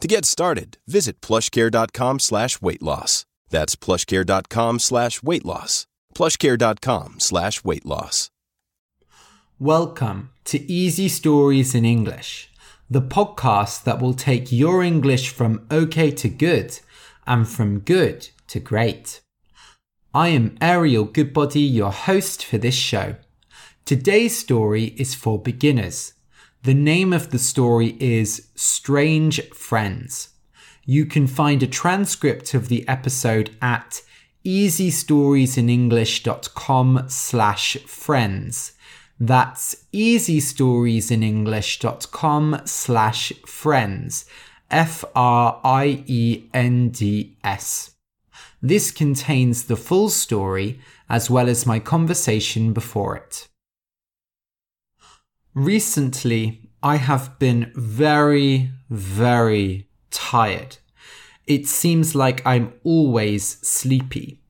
To get started, visit plushcare.com slash weight loss. That's plushcare.com slash weight loss. Plushcare.com slash weight loss. Welcome to Easy Stories in English, the podcast that will take your English from okay to good and from good to great. I am Ariel Goodbody, your host for this show. Today's story is for beginners. The name of the story is Strange Friends. You can find a transcript of the episode at easystoriesinenglish.com slash friends. That's easystoriesinenglish.com slash friends. F-R-I-E-N-D-S. This contains the full story as well as my conversation before it. Recently, I have been very, very tired. It seems like I'm always sleepy.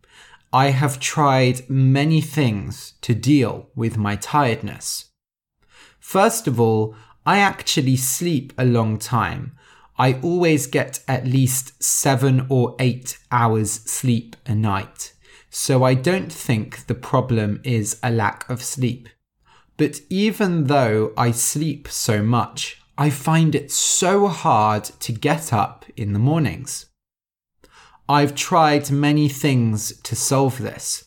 I have tried many things to deal with my tiredness. First of all, I actually sleep a long time. I always get at least seven or eight hours sleep a night. So I don't think the problem is a lack of sleep. But even though I sleep so much, I find it so hard to get up in the mornings. I've tried many things to solve this.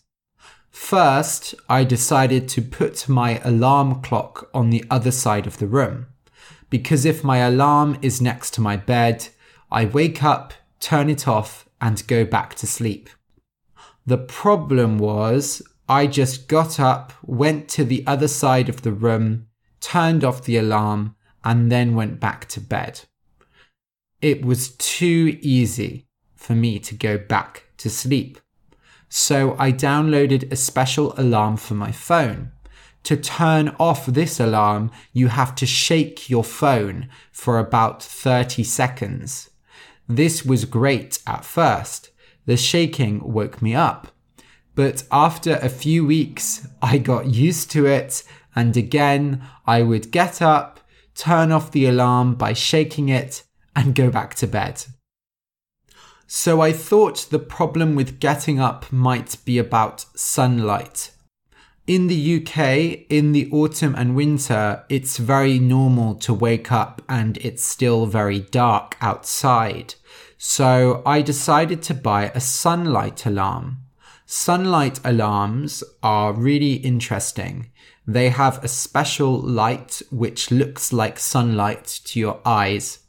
First, I decided to put my alarm clock on the other side of the room. Because if my alarm is next to my bed, I wake up, turn it off, and go back to sleep. The problem was I just got up, went to the other side of the room, turned off the alarm, and then went back to bed. It was too easy for me to go back to sleep. So I downloaded a special alarm for my phone. To turn off this alarm, you have to shake your phone for about 30 seconds. This was great at first. The shaking woke me up. But after a few weeks, I got used to it, and again, I would get up, turn off the alarm by shaking it, and go back to bed. So I thought the problem with getting up might be about sunlight. In the UK, in the autumn and winter, it's very normal to wake up and it's still very dark outside. So I decided to buy a sunlight alarm. Sunlight alarms are really interesting. They have a special light which looks like sunlight to your eyes,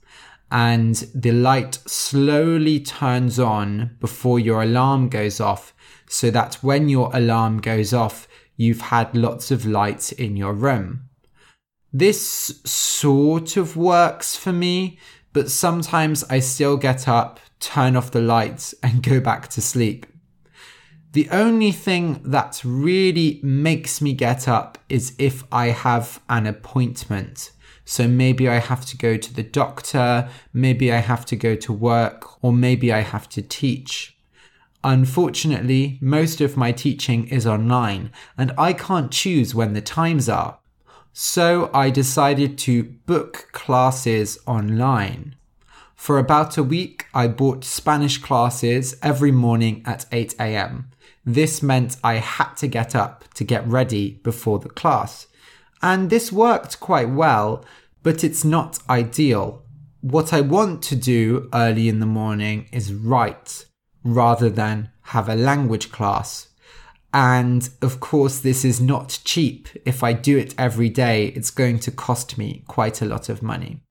and the light slowly turns on before your alarm goes off, so that when your alarm goes off, you've had lots of light in your room. This sort of works for me, but sometimes I still get up, turn off the lights, and go back to sleep. The only thing that really makes me get up is if I have an appointment. So maybe I have to go to the doctor, maybe I have to go to work, or maybe I have to teach. Unfortunately, most of my teaching is online and I can't choose when the times are. So I decided to book classes online. For about a week, I bought Spanish classes every morning at 8 am. This meant I had to get up to get ready before the class. And this worked quite well, but it's not ideal. What I want to do early in the morning is write rather than have a language class. And of course, this is not cheap. If I do it every day, it's going to cost me quite a lot of money.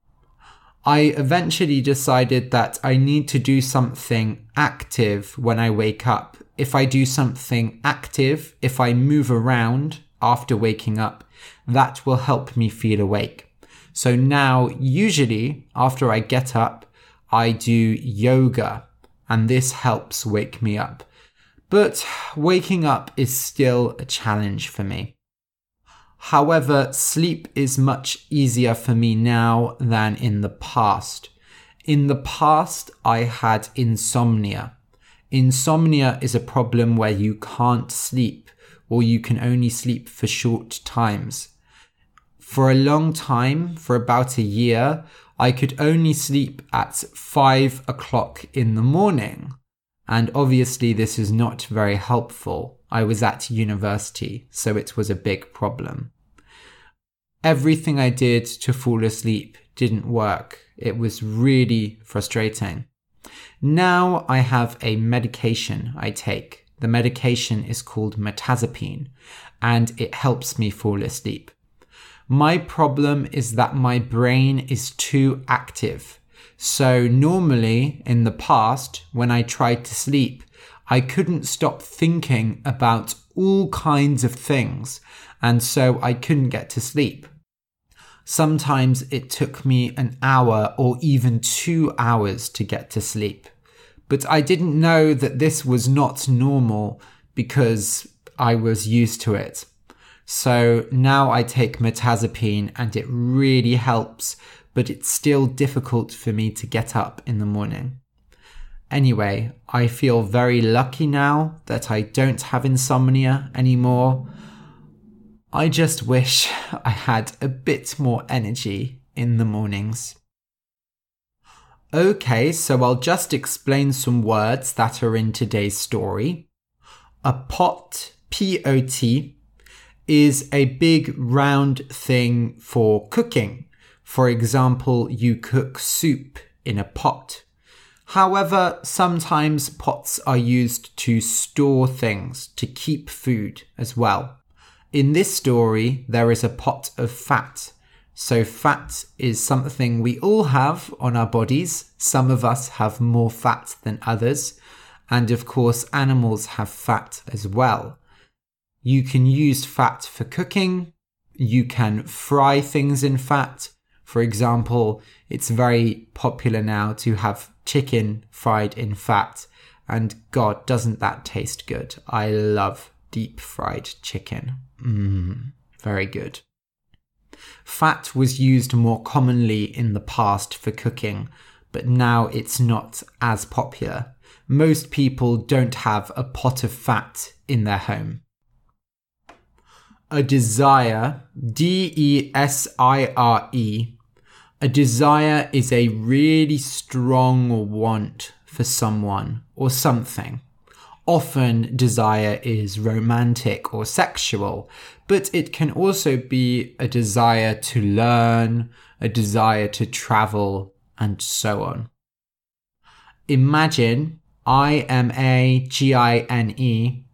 I eventually decided that I need to do something active when I wake up. If I do something active, if I move around after waking up, that will help me feel awake. So now, usually after I get up, I do yoga and this helps wake me up. But waking up is still a challenge for me. However, sleep is much easier for me now than in the past. In the past, I had insomnia. Insomnia is a problem where you can't sleep or you can only sleep for short times. For a long time, for about a year, I could only sleep at five o'clock in the morning. And obviously, this is not very helpful. I was at university, so it was a big problem. Everything I did to fall asleep didn't work. It was really frustrating. Now I have a medication I take. The medication is called mirtazapine and it helps me fall asleep. My problem is that my brain is too active so normally in the past, when I tried to sleep, I couldn't stop thinking about all kinds of things, and so I couldn't get to sleep. Sometimes it took me an hour or even two hours to get to sleep. But I didn't know that this was not normal because I was used to it. So now I take mirtazapine and it really helps but it's still difficult for me to get up in the morning. Anyway, I feel very lucky now that I don't have insomnia anymore. I just wish I had a bit more energy in the mornings. Okay, so I'll just explain some words that are in today's story. A pot, P O T, is a big round thing for cooking. For example, you cook soup in a pot. However, sometimes pots are used to store things, to keep food as well. In this story, there is a pot of fat. So, fat is something we all have on our bodies. Some of us have more fat than others. And of course, animals have fat as well. You can use fat for cooking. You can fry things in fat. For example, it's very popular now to have chicken fried in fat, and God, doesn't that taste good? I love deep fried chicken. Mmm, very good. Fat was used more commonly in the past for cooking, but now it's not as popular. Most people don't have a pot of fat in their home. A desire, D E S I R E, a desire is a really strong want for someone or something. Often, desire is romantic or sexual, but it can also be a desire to learn, a desire to travel, and so on. Imagine, I M A G I N E.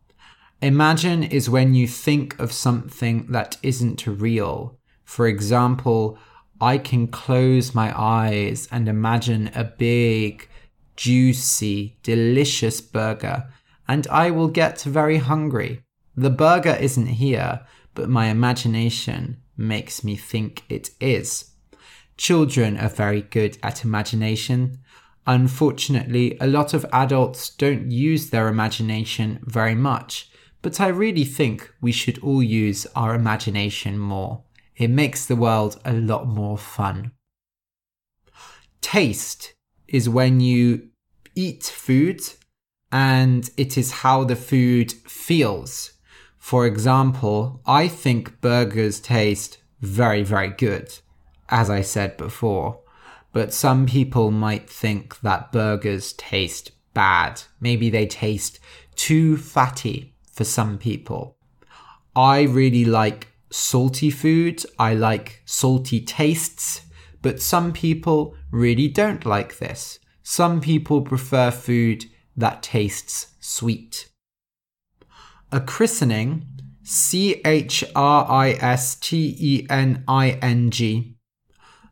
Imagine is when you think of something that isn't real. For example, I can close my eyes and imagine a big, juicy, delicious burger, and I will get very hungry. The burger isn't here, but my imagination makes me think it is. Children are very good at imagination. Unfortunately, a lot of adults don't use their imagination very much, but I really think we should all use our imagination more. It makes the world a lot more fun. Taste is when you eat food and it is how the food feels. For example, I think burgers taste very, very good, as I said before. But some people might think that burgers taste bad. Maybe they taste too fatty for some people. I really like salty food. I like salty tastes, but some people really don't like this. Some people prefer food that tastes sweet. A christening, C H R I S T E N I N G.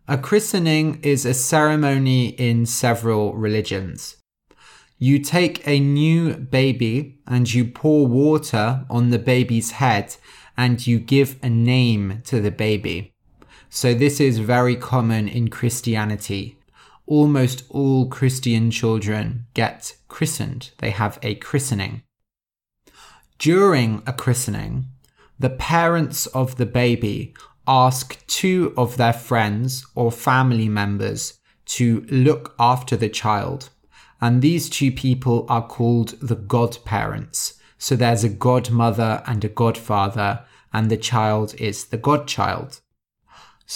A christening is a ceremony in several religions. You take a new baby and you pour water on the baby's head and you give a name to the baby. So this is very common in Christianity. Almost all Christian children get christened. They have a christening. During a christening, the parents of the baby ask two of their friends or family members to look after the child. And these two people are called the godparents. So there's a godmother and a godfather, and the child is the godchild.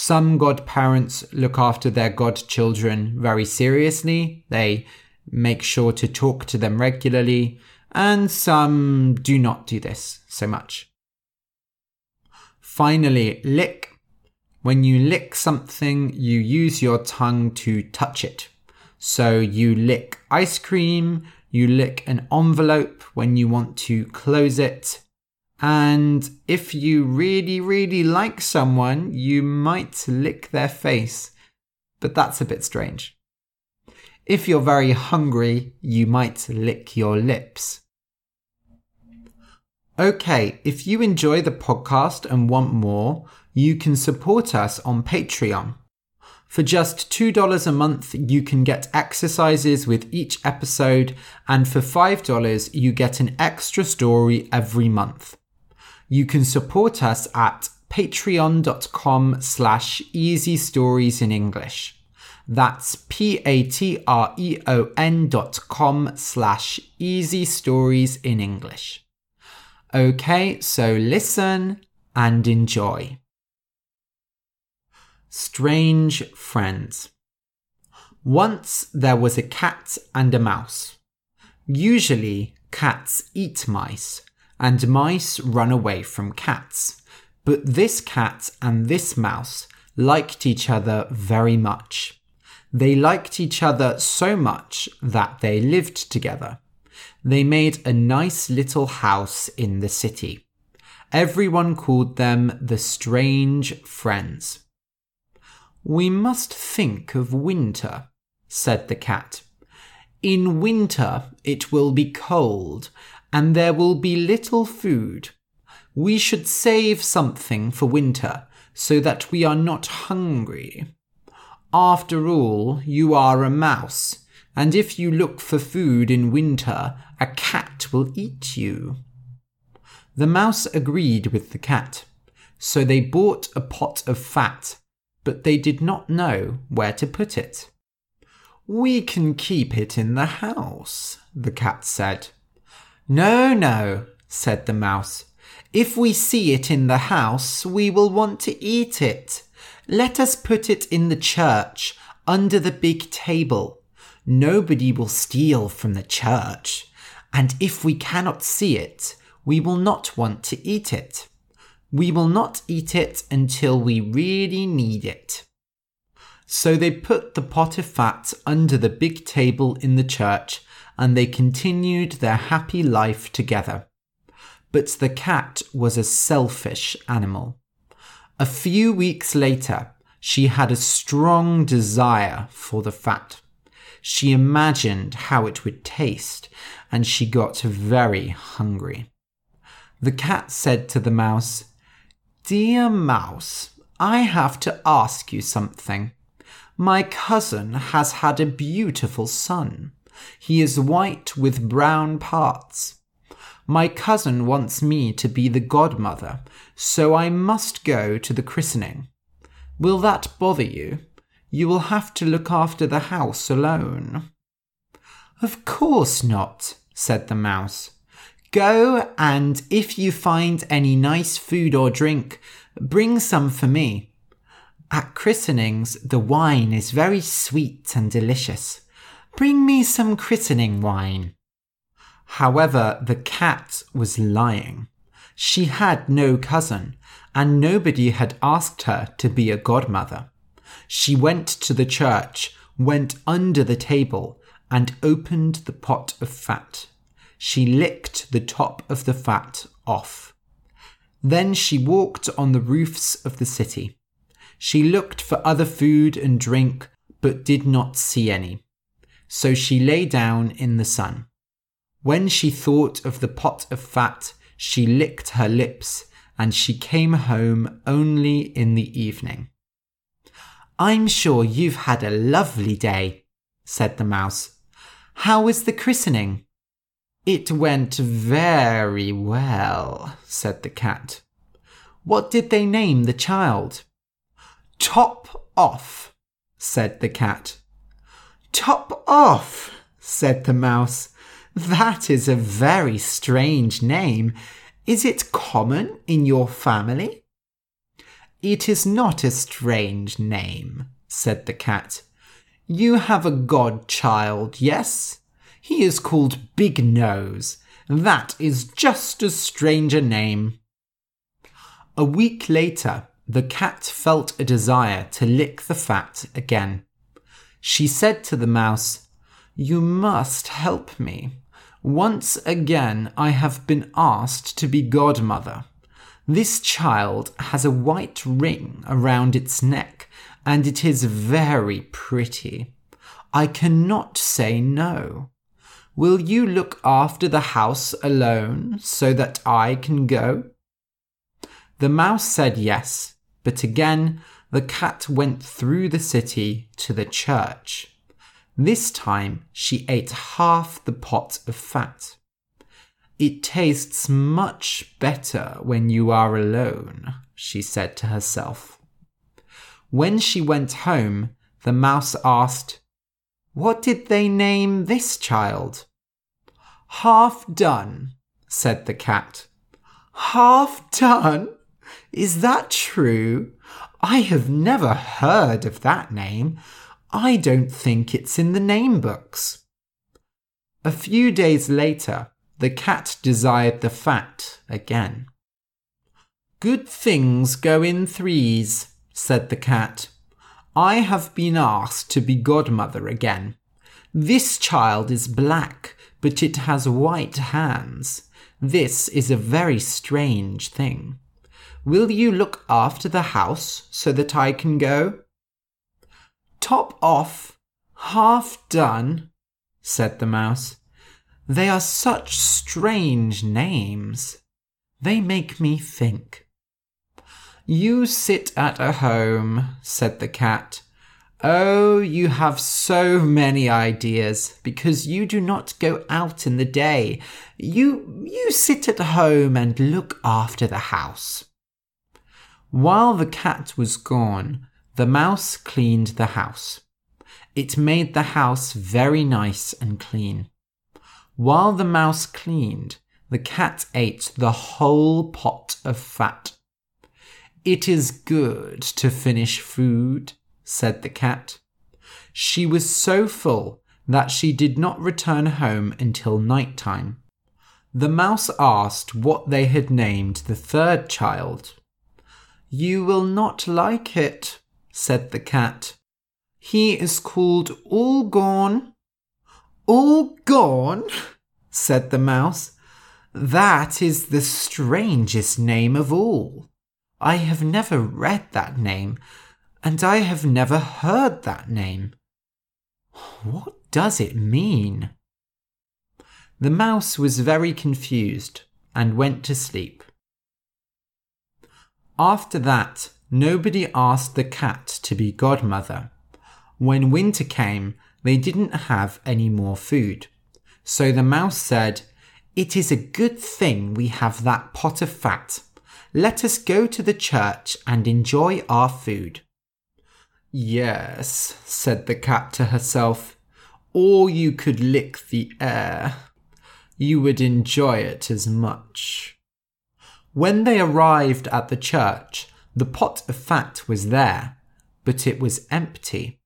Some godparents look after their godchildren very seriously. They make sure to talk to them regularly, and some do not do this so much. Finally, lick. When you lick something, you use your tongue to touch it. So you lick ice cream, you lick an envelope when you want to close it, and if you really, really like someone, you might lick their face. But that's a bit strange. If you're very hungry, you might lick your lips. Okay, if you enjoy the podcast and want more, you can support us on Patreon. For just $2 a month, you can get exercises with each episode, and for $5, you get an extra story every month. You can support us at patreon.com slash easy stories in English. That's p-a-t-r-e-o-n dot com slash easy stories in English. Okay, so listen and enjoy. Strange Friends Once there was a cat and a mouse. Usually, cats eat mice, and mice run away from cats. But this cat and this mouse liked each other very much. They liked each other so much that they lived together. They made a nice little house in the city. Everyone called them the Strange Friends. We must think of winter, said the cat. In winter it will be cold and there will be little food. We should save something for winter so that we are not hungry. After all, you are a mouse, and if you look for food in winter, a cat will eat you. The mouse agreed with the cat, so they bought a pot of fat, but they did not know where to put it. We can keep it in the house, the cat said. No, no, said the mouse. If we see it in the house, we will want to eat it. Let us put it in the church, under the big table. Nobody will steal from the church, and if we cannot see it, we will not want to eat it. We will not eat it until we really need it. So they put the pot of fat under the big table in the church and they continued their happy life together. But the cat was a selfish animal. A few weeks later, she had a strong desire for the fat. She imagined how it would taste, and she got very hungry. The cat said to the mouse, Dear mouse, I have to ask you something. My cousin has had a beautiful son. He is white with brown parts. My cousin wants me to be the godmother, so I must go to the christening. Will that bother you? You will have to look after the house alone. Of course not, said the mouse. Go, and if you find any nice food or drink, bring some for me. At christenings, the wine is very sweet and delicious. Bring me some christening wine. However, the cat was lying. She had no cousin, and nobody had asked her to be a godmother. She went to the church, went under the table, and opened the pot of fat. she licked the top of the fat off. Then she walked on the roofs of the city. She looked for other food and drink, but did not see any. So she lay down in the sun. When she thought of the pot of fat, she licked her lips, and she came home only in the evening. I'm sure you've had a lovely day, said the mouse. How was the christening? It went very well, said the cat. What did they name the child? Top off, said the cat. Top off, said the mouse. That is a very strange name. Is it common in your family? It is not a strange name, said the cat. You have a godchild, yes? He is called Big Nose. That is just as strange a name. A week later, the cat felt a desire to lick the fat again. She said to the mouse, You must help me. Once again, I have been asked to be godmother. This child has a white ring around its neck, and it is very pretty. I cannot say no. Will you look after the house alone so that I can go? The mouse said yes, but again the cat went through the city to the church. This time she ate half the pot of fat. It tastes much better when you are alone, she said to herself. When she went home, the mouse asked, What did they name this child? Half done, said the cat. Half done? Is that true? I have never heard of that name. I don't think it's in the name books. A few days later, the cat desired the fat again. Good things go in threes, said the cat. I have been asked to be godmother again. This child is black, but it has white hands. This is a very strange thing. Will you look after the house so that I can go? Top off, half done, said the mouse. They are such strange names. They make me think. You sit at a home, said the cat. Oh, you have so many ideas because you do not go out in the day. You you sit at home and look after the house. While the cat was gone, the mouse cleaned the house. It made the house very nice and clean. While the mouse cleaned, the cat ate the whole pot of fat. It is good to finish food, said the cat. She was so full that she did not return home until night time. The mouse asked what they had named the third child. You will not like it, said the cat. He is called All Gone. All gone? said the mouse. That is the strangest name of all. I have never read that name, and I have never heard that name. What does it mean? The mouse was very confused and went to sleep. After that, nobody asked the cat to be godmother. When winter came, they didn't have any more food. So the mouse said, It is a good thing we have that pot of fat. Let us go to the church and enjoy our food. Yes, said the cat to herself, or you could lick the air. You would enjoy it as much. When they arrived at the church, the pot of fat was there, but it was empty.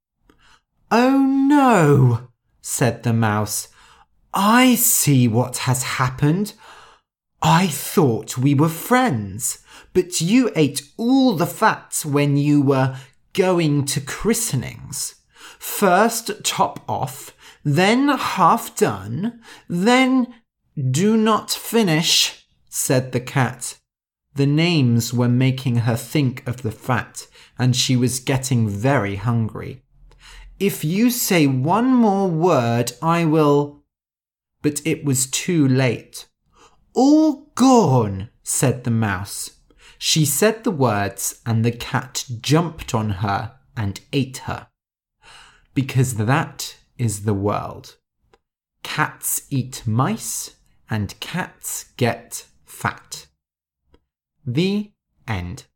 Oh no, said the mouse. I see what has happened. I thought we were friends, but you ate all the fat when you were going to christenings. First top off, then half done, then Do not finish, said the cat. The names were making her think of the fat, and she was getting very hungry. If you say one more word, I will. But it was too late. All gone, said the mouse. She said the words, and the cat jumped on her and ate her. Because that is the world. Cats eat mice, and cats get fat. The end.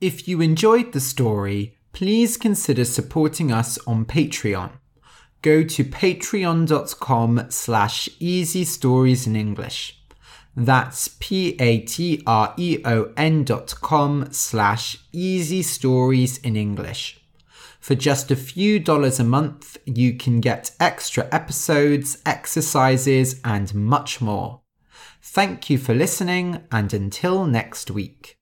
If you enjoyed the story, please consider supporting us on Patreon. Go to patreon.com slash easy stories in English. That's p-a-t-r-e-o-n dot com slash easy stories in English. For just a few dollars a month, you can get extra episodes, exercises, and much more. Thank you for listening, and until next week.